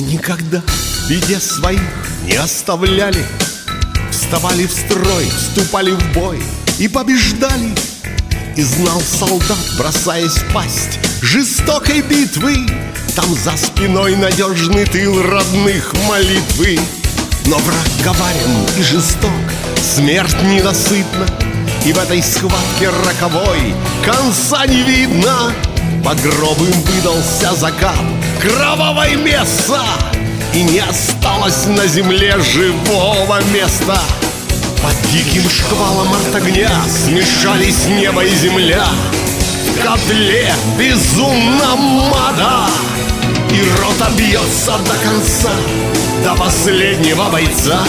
никогда в беде своих не оставляли. Вставали в строй, вступали в бой и побеждали. И знал солдат, бросаясь в пасть жестокой битвы. Там за спиной надежный тыл родных молитвы. Но враг коварен и жесток, смерть ненасытна. И в этой схватке роковой конца не видно Погробым выдался закат. Кровавой места И не осталось на земле живого места. Под диким шквалом от огня Смешались небо и земля. В котле безумно мада. И рота бьется до конца. До последнего бойца.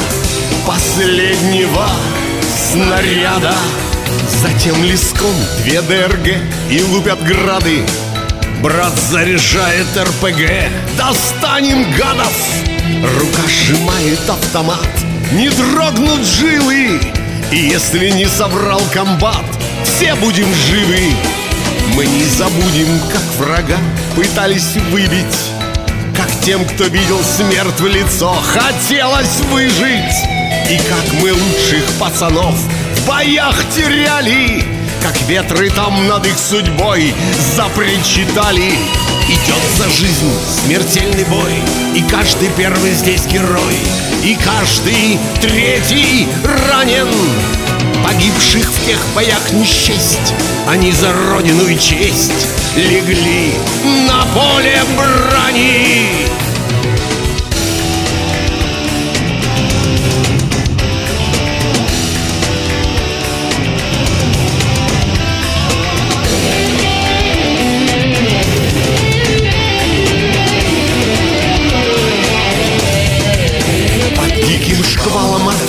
Последнего снаряда. Затем лиском две ДРГ и лупят грады Брат заряжает РПГ. Достанем гадов. Рука сжимает автомат. Не дрогнут жилы. И если не соврал комбат Все будем живы. Мы не забудем, как врага Пытались выбить. Как тем, кто видел смерть в лицо Хотелось выжить. И как мы лучших пацанов В боях теряли как ветры там над их судьбой запричитали. Идет за жизнь смертельный бой И каждый первый здесь герой И каждый третий ранен. Погибших в тех боях не счесть Они за родину и честь Легли на поле брани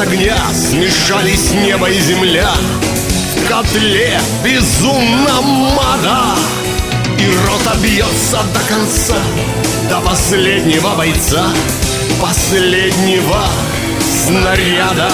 огня Смешались небо и земля. В котле безумно мада И рота бьется до конца До последнего бойца Последнего снаряда